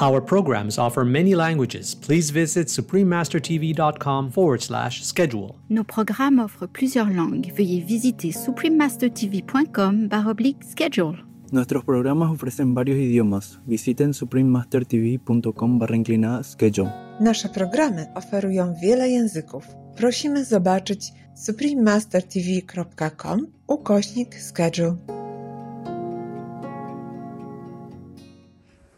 Our programs offer many languages. Please visit suprememastertv.com forward slash schedule. Nos programmes offrent plusieurs langues. Veuillez visiter suprememastertv.com baroblique schedule. Nuestros programas ofrecen varios idiomas. Visiten suprememastertv.com barra inclinada schedule. Nasze programy oferują wiele języków. Prosimy zobaczyć suprememastertv.com ukośnik schedule.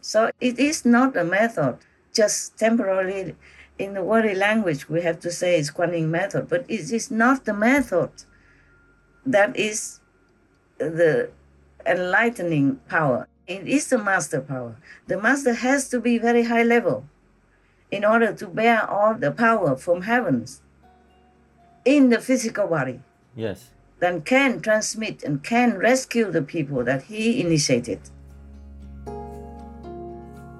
So it is not a method, just temporarily in the worldly language we have to say it's Kuan method, but it is not the method that is the enlightening power. It is the master power. The master has to be very high level in order to bear all the power from heavens in the physical body. Yes. Then can transmit and can rescue the people that he initiated.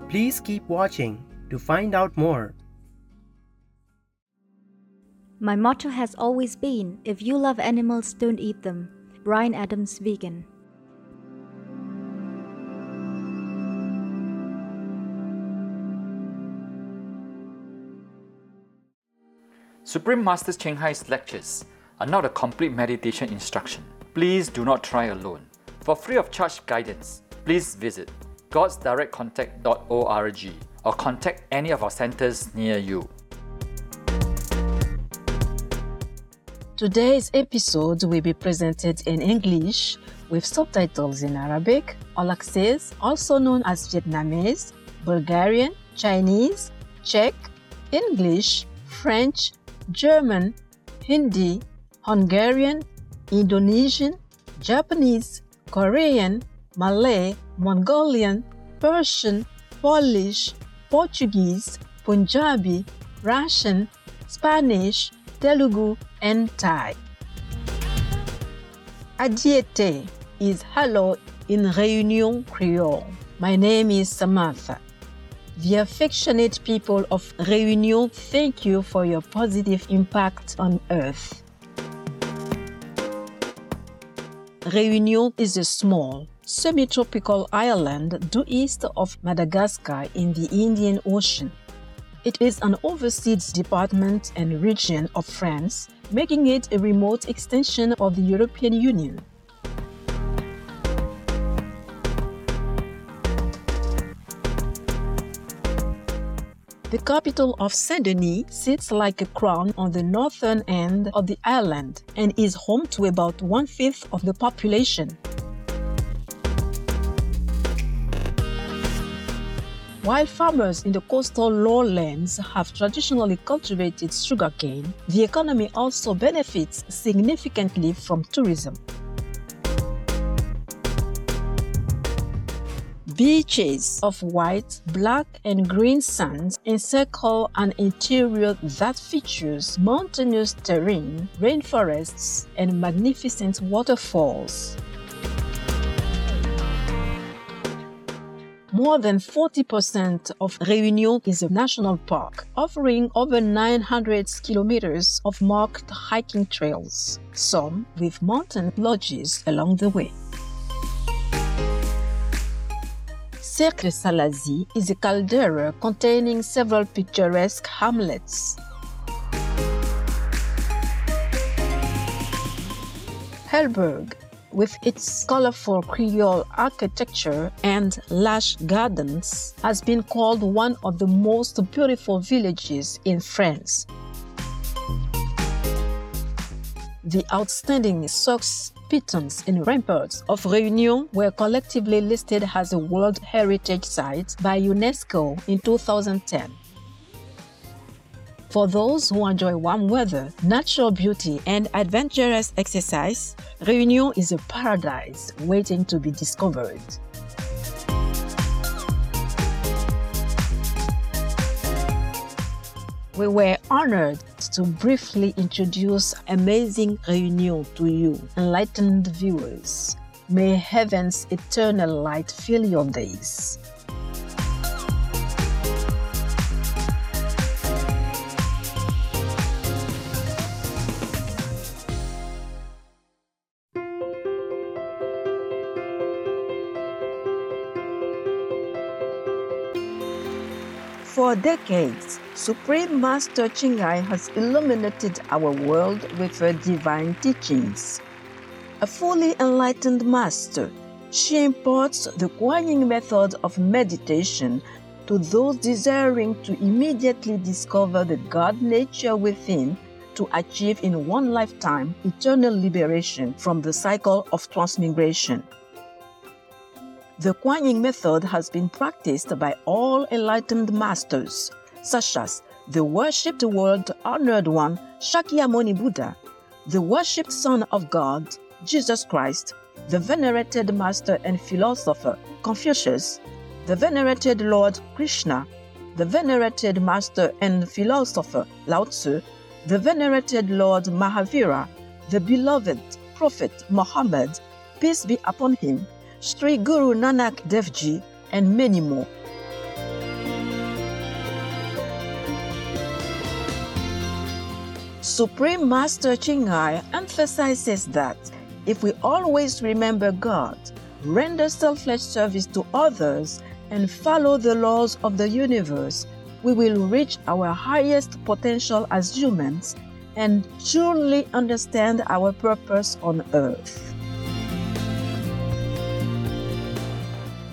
Please keep watching to find out more. My motto has always been if you love animals, don't eat them. Bryan Adams, vegan. Supreme Master Ching Hai's lectures are not a complete meditation instruction. Please do not try alone. For free of charge guidance, please visit godsdirectcontact.org or contact any of our centers near you. Today's episode will be presented in English with subtitles in Arabic, Aulacese, also known as Vietnamese, Bulgarian, Chinese, Czech, English, French, German, Hindi, Hungarian, Indonesian, Japanese, Korean, Malay, Mongolian, Persian, Polish, Portuguese, Punjabi, Russian, Spanish, Telugu, and Thai. Adiete is hello in Réunion Creole. My name is Samantha. The affectionate people of Réunion thank you for your positive impact on Earth. Réunion is a small, semi-tropical island due east of Madagascar in the Indian Ocean. It is an overseas department and region of France, making it a remote extension of the European Union. The capital of Saint Denis sits like a crown on the northern end of the island and is home to about one fifth of the population. While farmers in the coastal lowlands have traditionally cultivated sugarcane, the economy also benefits significantly from tourism. Beaches of white, black, and green sands encircle an interior that features mountainous terrain, rainforests, and magnificent waterfalls. More than 40% of Réunion is a national park, offering over 900 kilometers of marked hiking trails, some with mountain lodges along the way. Cercle Salazie is a caldera containing several picturesque hamlets. Hell-Bourg, with its colorful Creole architecture and lush gardens, has been called one of the most beautiful villages in France. The outstanding socks, pitons, and ramparts of Réunion were collectively listed as a World Heritage Site by UNESCO in 2010. For those who enjoy warm weather, natural beauty, and adventurous exercise, Réunion is a paradise waiting to be discovered. We were honored to briefly introduce Amazing Réunion to you, enlightened viewers. May heaven's eternal light fill your days. For decades, Supreme Master Ching Hai has illuminated our world with her divine teachings. A fully enlightened master, she imparts the Yin method of meditation to those desiring to immediately discover the God nature within to achieve in one lifetime eternal liberation from the cycle of transmigration. The Kuan Yin method has been practiced by all enlightened masters, such as the worshipped world honored one Shakyamuni Buddha, the worshipped Son of God, Jesus Christ, the venerated master and philosopher Confucius, the venerated Lord Krishna, the venerated master and philosopher Lao Tzu, the venerated Lord Mahavira, the beloved Prophet Muhammad, peace be upon him, Sri Guru Nanak Dev Ji, and many more. Supreme Master Ching Hai emphasizes that if we always remember God, render selfless service to others, and follow the laws of the universe, we will reach our highest potential as humans and truly understand our purpose on earth.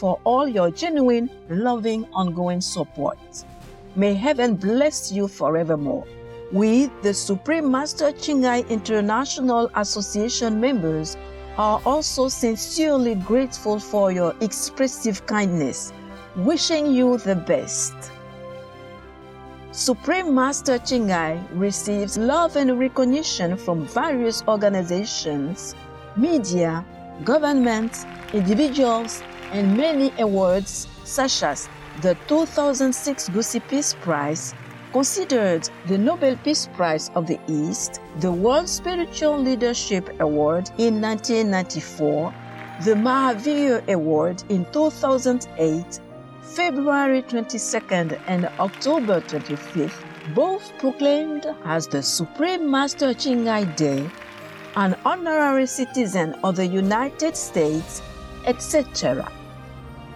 for all your genuine, loving, ongoing support. May heaven bless you forevermore. We, the Supreme Master Ching Hai International Association members, are also sincerely grateful for your expressive kindness, wishing you the best. Supreme Master Ching Hai receives love and recognition from various organizations, media, governments, individuals, and many awards such as the 2006 Gusi Peace Prize, considered the Nobel Peace Prize of the East, the World Spiritual Leadership Award in 1994, the Mahavir Award in 2008, February 22nd and October 25th, both proclaimed as the Supreme Master Ching Hai Day, an honorary citizen of the United States, etc.,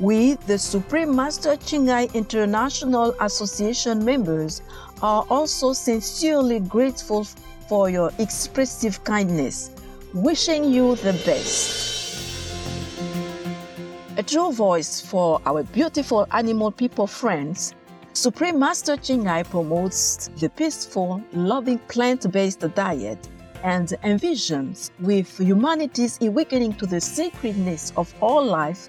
We, the Supreme Master Ching Hai International Association members, are also sincerely grateful for your expressive kindness, wishing you the best. A true voice for our beautiful animal people friends, Supreme Master Ching Hai promotes the peaceful, loving plant based diet and envisions, with humanity's awakening to the sacredness of all life,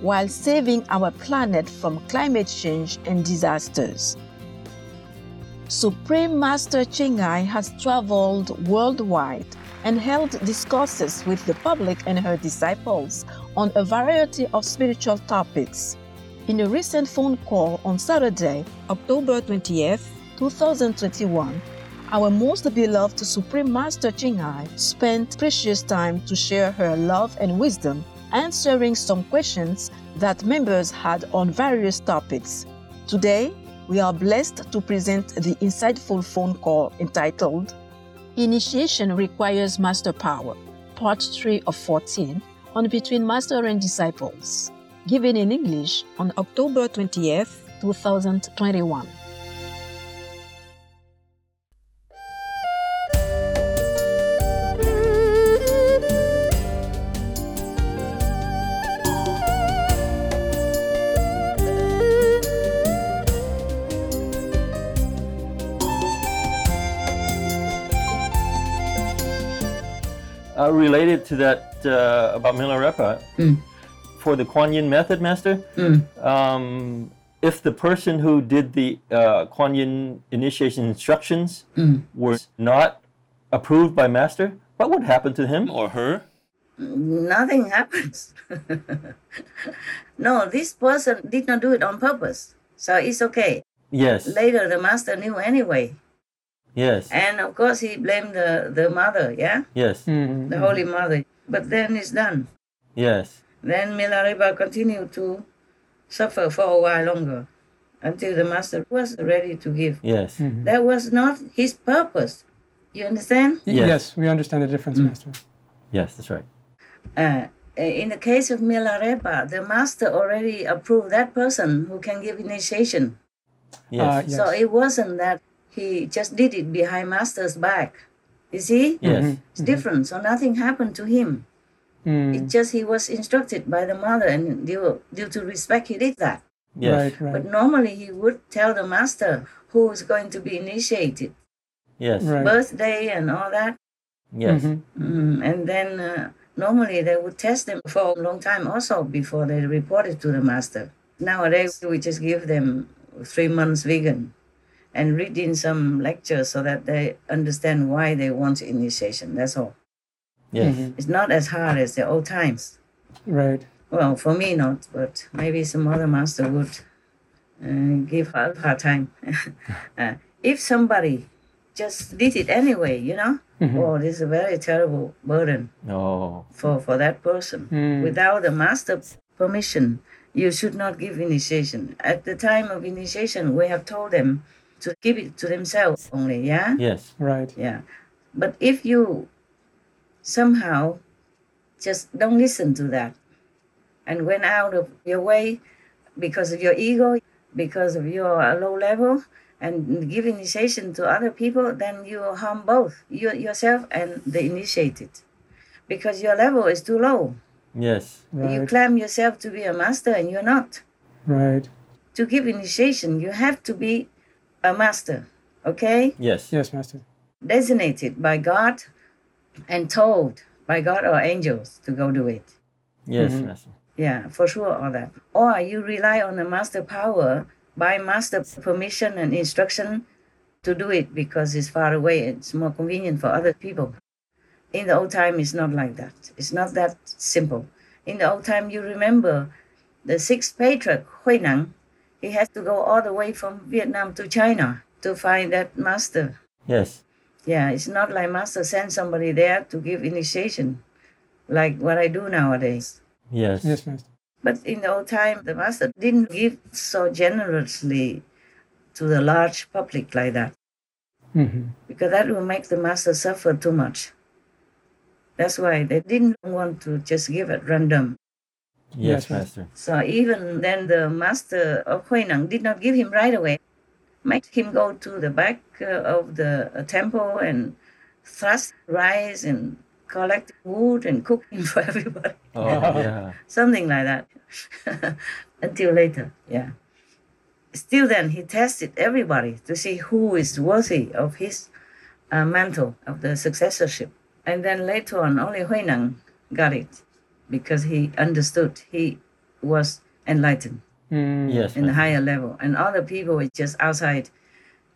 while saving our planet from climate change and disasters. Supreme Master Ching Hai has traveled worldwide and held discourses with the public and her disciples on a variety of spiritual topics. In a recent phone call on Saturday, October 20th, 2021, our most beloved Supreme Master Ching Hai spent precious time to share her love and wisdom, answering some questions that members had on various topics. Today, we are blessed to present the insightful phone call entitled Initiation Requires Master Power, Part 3 of 14 on Between Master and Disciples given in English on October 20th, 2021. Related to that uh, about Milarepa, Mm. for the Kuan Yin method, Master, Mm. um, if the person who did the uh, Kuan Yin initiation instructions Mm. were not approved by Master, what would happen to him or her? Nothing happens. no, this person did not do it on purpose. So it's okay. Yes, Later, the master knew anyway. Yes, And of course, he blamed the, the mother, yeah? yes, The Holy Mother. But then it's done. yes, Then Milarepa continued to suffer for a while longer until the master was ready to give. yes, That was not his purpose. You understand? Yes. Yes, we understand the difference, Master. yes, that's right. Uh, in the case of Milarepa, the master already approved that person who can give initiation. Yes, Uh, yes. So it wasn't that he just did it behind master's back. You see? yes, It's different. So nothing happened to him. Mm, It's just he was instructed by the mother, and due, due to respect, he did that. yes, Right, right. But normally he would tell the master who is going to be initiated, yes, Right. birthday and all that. yes, Mhm. Mm, and then uh, normally they would test them for a long time also before they report it to the master. Nowadays we just give them three months vegan and read in some lectures so that they understand why they want initiation. That's all. yes, Mhm. It's not as hard as the old times. Right. Well, for me not, but maybe some other master would uh, give a hard time. uh, if somebody just did it anyway, you know, Mhm. oh, this is a very terrible burden oh, for, for that person. Mm. Without the master's permission, you should not give initiation. At the time of initiation, we have told them to keep it to themselves only, yeah? yes, Right. Yeah. But if you somehow just don't listen to that and went out of your way because of your ego, because of your low level, and give initiation to other people, then you harm both you yourself and the initiated, because your level is too low. Yes. You claim yourself to be a master, and you're not. Right. To give initiation, you have to be a master, okay? Yes. Yes, Master. Designated by God and told by God or angels to go do it. Yes, Mhm. Master. Yeah, for sure, all that. Or you rely on the master power by master permission and instruction to do it because it's far away. It's more convenient for other people. In the old time, it's not like that. It's not that simple. In the old time, you remember the sixth patriarch, Hui Neng, he has to go all the way from Vietnam to China to find that master. Yes. Yeah, it's not like master send somebody there to give initiation, like what I do nowadays. Yes. Yes, Master. But in the old time, the master didn't give so generously to the large public like that, Mm-hmm. because that will make the master suffer too much. That's why they didn't want to just give it random. Yes, Yes, Master. Master. So even then, the master of Huineng did not give him right away. Make him go to the back uh, of the uh, temple and thrust rice and collect wood and cook him for everybody. Oh, yeah. something like that until later yeah still then he tested everybody to see who is worthy of his uh, mantle of the successorship and then later on only huineng got it because he understood he was enlightened Mm. Yes. in the higher level and other people were just outside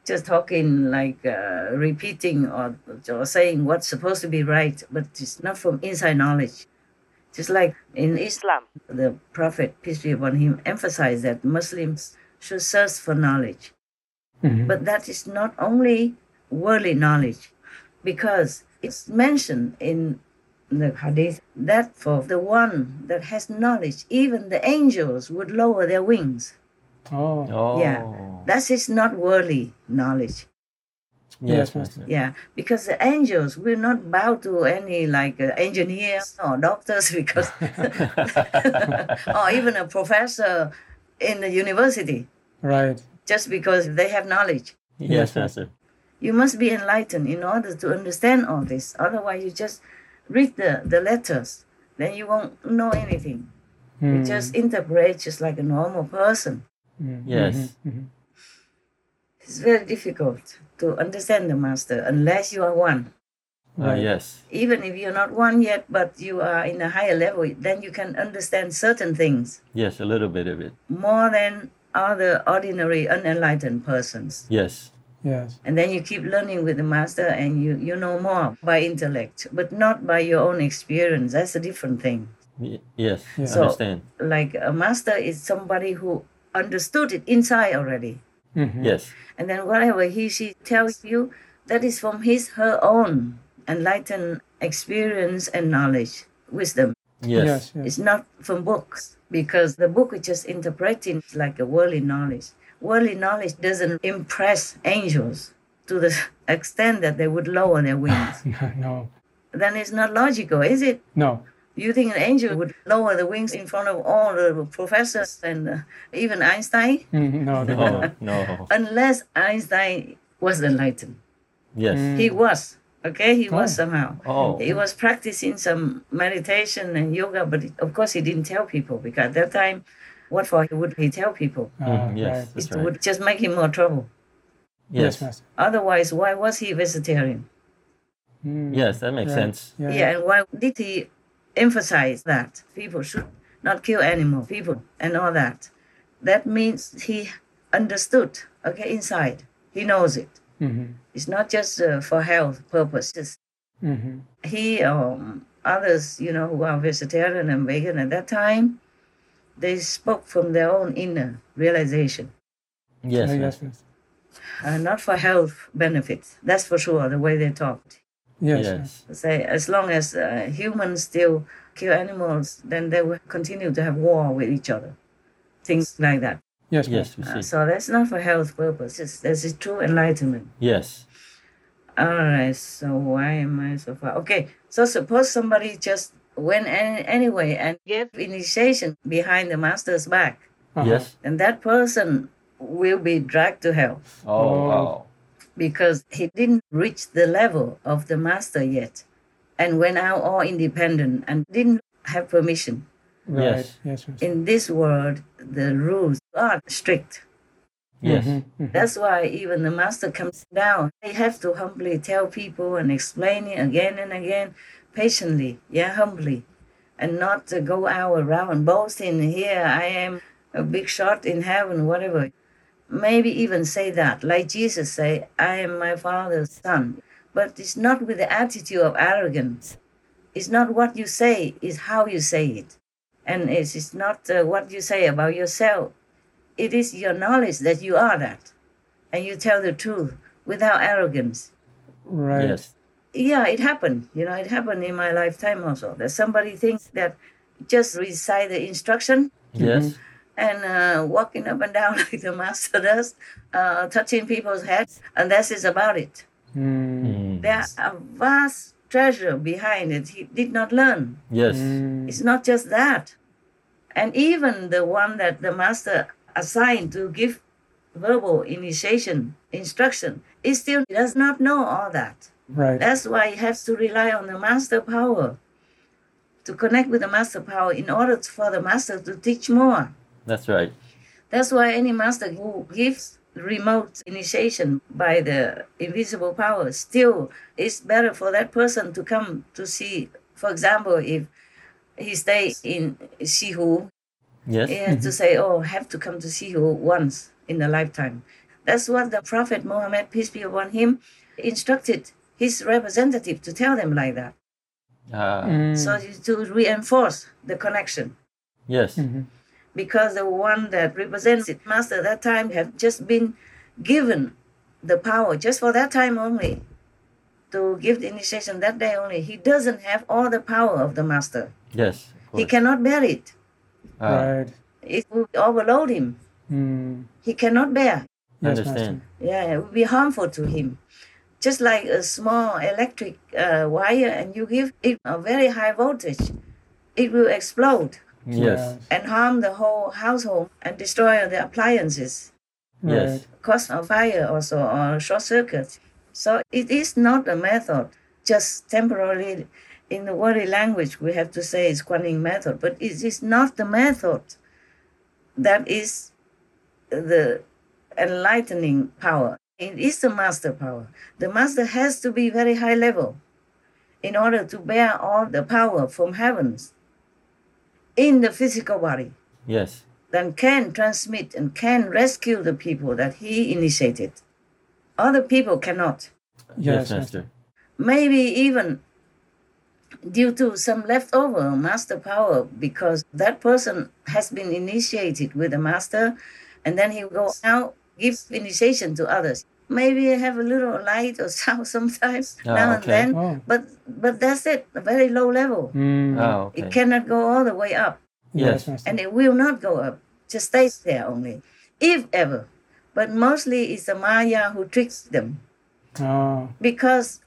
just talking like uh, repeating or, or saying what's supposed to be right but it's not from inside knowledge just like in islam the prophet peace be upon him emphasized that muslims should search for knowledge Mhm. but that is not only worldly knowledge because it's mentioned in the hadith that for the one that has knowledge even the angels would lower their wings Oh. Oh. Yeah. that is not worldly knowledge Yes, Yes, Master. Master. yeah because the angels will not bow to any like uh, engineers or doctors because or even a professor in the university Right. just because they have knowledge Yes, Master. you must be enlightened in order to understand all this otherwise you just read the, the letters then you won't know anything you Mm. just interpret just like a normal person Mm. Yes. Mhm. Mhm. it's very difficult to understand the master unless you are one Ah, yes. even if you're not one yet but you are in a higher level then you can understand certain things Yes, a little bit of it. more than other ordinary unenlightened persons Yes. Yes. and then you keep learning with the master and you, you know more by intellect but not by your own experience that's a different thing Y- yes. Yeah. So- Understand. like a master is somebody who understood it inside already Mhm. Yes. and then whatever he she tells you that is from his her own enlightened experience and knowledge wisdom Yes. Yes. yes. it's not from books because the book is just interpreting like a worldly knowledge worldly knowledge doesn't impress angels to the extent that they would lower their wings no. then it's not logical is it No. you think an angel would lower the wings in front of all the professors and uh, even einstein Mm, no. No. No. unless einstein was enlightened Yes. Mm. he was okay he was Oh. somehow Oh. he was practicing some meditation and yoga but of course he didn't tell people because at that time what for would he tell people Ah, Mhm, yes. it right. would just make him more trouble Yes, Yes. Otherwise why was he vegetarian Mm. Yes, that makes Right. sense. Yeah. yeah and why did he emphasize that people should not kill animal people and all that that means he understood okay inside he knows it Mhm. it's not just uh, for health purposes Mhm. he um, others you know who are vegetarian and vegan at that time they spoke from their own inner realization Yes. Yeah, Master. yes. Uh, not for health benefits that's for sure the way they talked Yes. Yes. say as long as uh, humans still kill animals, then they will continue to have war with each other. Things like that. Yes. Yes. Uh, so that's not for health purposes. This is true enlightenment. Yes. All right. So why am I so far? Okay. So suppose somebody just went any, anyway and gave initiation behind the master's back, Yes. and that person will be dragged to hell Oh, wow. because he didn't reach the level of the master yet and went out all independent and didn't have permission. Right. Yes. Yes. yes. In this world, the rules are strict. Yes. Mhm, mhm. That's why even the master comes down. They have to humbly tell people and explain it again and again, patiently, yeah, humbly, and not to go out around boasting. Here I am, a big shot in heaven, whatever. Maybe even say that, like Jesus say, I am my father's son. But it's not with the attitude of arrogance. It's not what you say, it's how you say it. And it's, it's not uh, what you say about yourself. It is your knowledge that you are that. And you tell the truth without arrogance. Right. Yes. Yeah, it happened. You know, it happened in my lifetime also. That somebody thinks that just recite the instruction Yes. and uh, walking up and down like the master does, uh, touching people's heads, and that's is about it. Mm. Mm. There's a vast treasure behind it. He did not learn. Yes. Mm. It's not just that. And even the one that the master assigned to give verbal initiation instruction, he still does not know all that. Right. That's why he has to rely on the master power to connect with the master power in order for the master to teach more. That's right. That's why any master who gives remote initiation by the invisible power still is better for that person to come to see. For example, if he stays in Sihu, Yes. he mm-hmm. has to say, "Oh, have to come to Sihu once in a lifetime." That's what the Prophet Muhammad, peace be upon him, instructed his representative to tell them like that, Ah, Mm. so to reinforce the connection. yes. Mhm. because the one that represents it, master at that time had just been given the power just for that time only to give the initiation that day only. He doesn't have all the power of the master. Yes. He cannot bear it. Ah, Right. It will overload him. Mm. He cannot bear. Yes, understand. Yeah, it will be harmful to him. Just like a small electric uh, wire, and you give it a very high voltage, it will explode Yes. and harm the whole household and destroy the appliances. Yes. cause a fire also or a short circuit. So it is not a method, just temporarily in the worldly language we have to say it's Kuan method, but it is not the method that is the enlightening power. It is the master power. The master has to be very high level in order to bear all the power from heavens in the physical body Yes. then can transmit and can rescue the people that he initiated. Other people cannot. Yes, Yes, Master. Maybe even due to some leftover master power because that person has been initiated with the master and then he will go out give initiation to others maybe I have a little light or sound sometimes Ah, now and okay. then Oh. but but that's it a very low level Mm. Oh, okay. it cannot go all the way up Yes. And it will not go up. Just stays there only, if ever. But mostly it's the Maya who tricks them Oh. because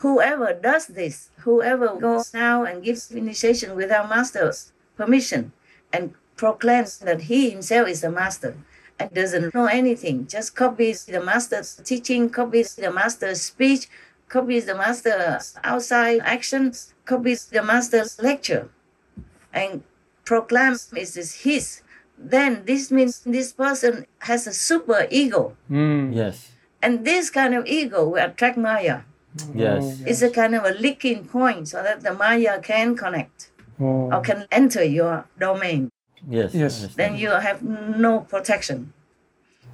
whoever does this, whoever goes now and gives initiation without master's permission and proclaims that he himself is the master and doesn't know anything, just copies the master's teaching, copies the master's speech, copies the master's outside actions, copies the master's lecture, and proclaims it is his, then this means this person has a super ego. Mm. Yes. And this kind of ego will attract Maya. Yes. Oh, It's a kind of a leaking point so that the Maya can connect Oh. or can enter your domain. Yes. Yes. Then you have no protection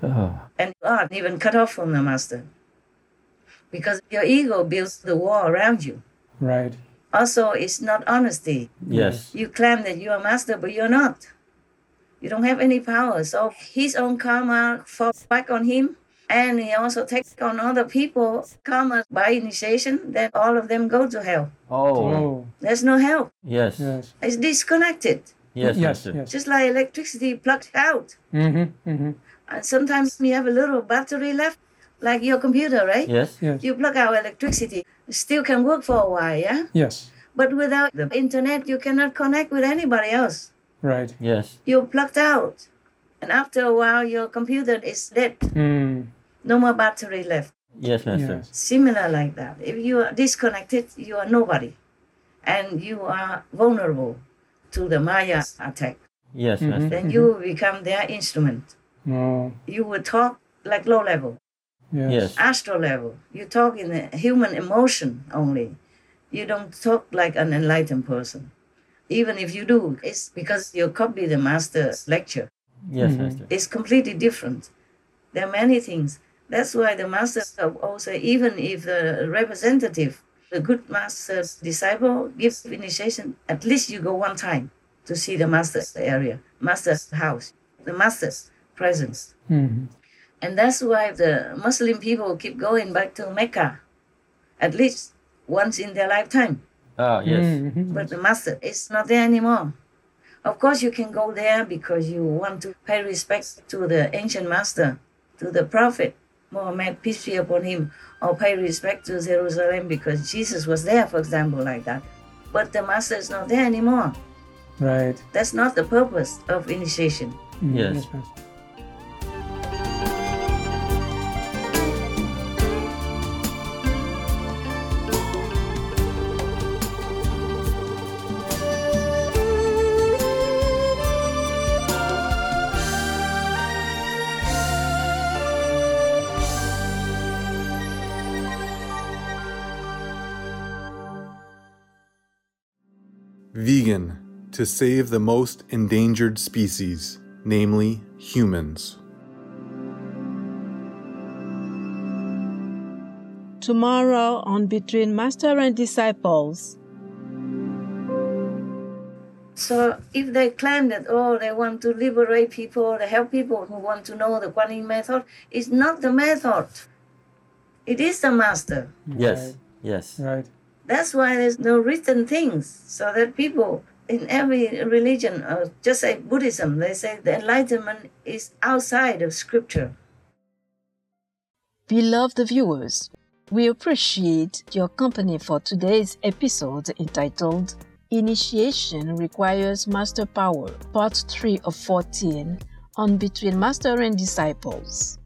Oh, and you are even cut off from the master. Because your ego builds the wall around you. Right. Also, it's not honesty. yes. You claim that you are master, but you're not. You don't have any power. So his own karma falls back on him. And he also takes on other people's karma by initiation, then all of them go to hell. Oh, Oh. There's no help. yes. Yes. It's disconnected. Yes, Yes. Yes. Just like electricity plugged out. Mm-hmm. Mm-hmm. And sometimes you have a little battery left, like your computer, right? Yes. Yes. You plug out electricity, it still can work for a while, yeah? Yes. But without the internet, you cannot connect with anybody else. Right. Yes. You're plugged out. And after a while, your computer is dead. Mm. No more battery left. Yes, Master. Yes. Similar like that. If you are disconnected, you are nobody. And you are vulnerable to the Maya attack. Yes, Mhm. Master. Then you become their instrument. Oh. You will talk like low level, Yes. Yes. astral level. You talk in a human emotion only. You don't talk like an enlightened person. Even if you do, it's because you copy the master's lecture. Yes, Mhm. Master. It's completely different. There are many things. That's why the master also, even if the representative, the good master's disciple gives initiation, at least you go one time to see the master's area, master's house, the master's presence. Mhm. And that's why the Muslim people keep going back to Mecca, at least once in their lifetime. Ah, yes. Mhm. But the master is not there anymore. Of course, you can go there because you want to pay respect to the ancient master, to the prophet Muhammad, peace be upon him, or pay respect to Jerusalem because Jesus was there, for example, like that. But the master is not there anymore. Right. That's not the purpose of initiation. Mm, Yes. Vegan to save the most endangered species, namely humans. Tomorrow on Between Master and Disciples. So if they claim that, oh, they want to liberate people, they help people who want to know the Kuan Yin method, it's not the method. It is the master. Yes. Yes. Right. That's why there's no written things, so that people in every religion, uh, just say Buddhism, they say the enlightenment is outside of scripture. Beloved viewers, we appreciate your company for today's episode entitled Initiation Requires Master Power, Part 3 of 14 on Between Master and Disciples.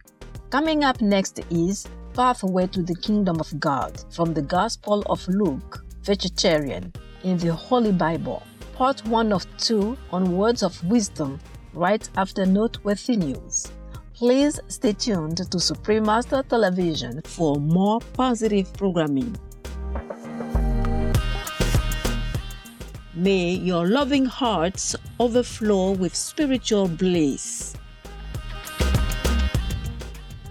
Coming up next is Pathway to the Kingdom of God from the Gospel of Luke, Vegetarian, in the Holy Bible. Part 1 of 2 on Words of Wisdom, right after Noteworthy News. Please stay tuned to Supreme Master Television for more positive programming. May your loving hearts overflow with spiritual bliss.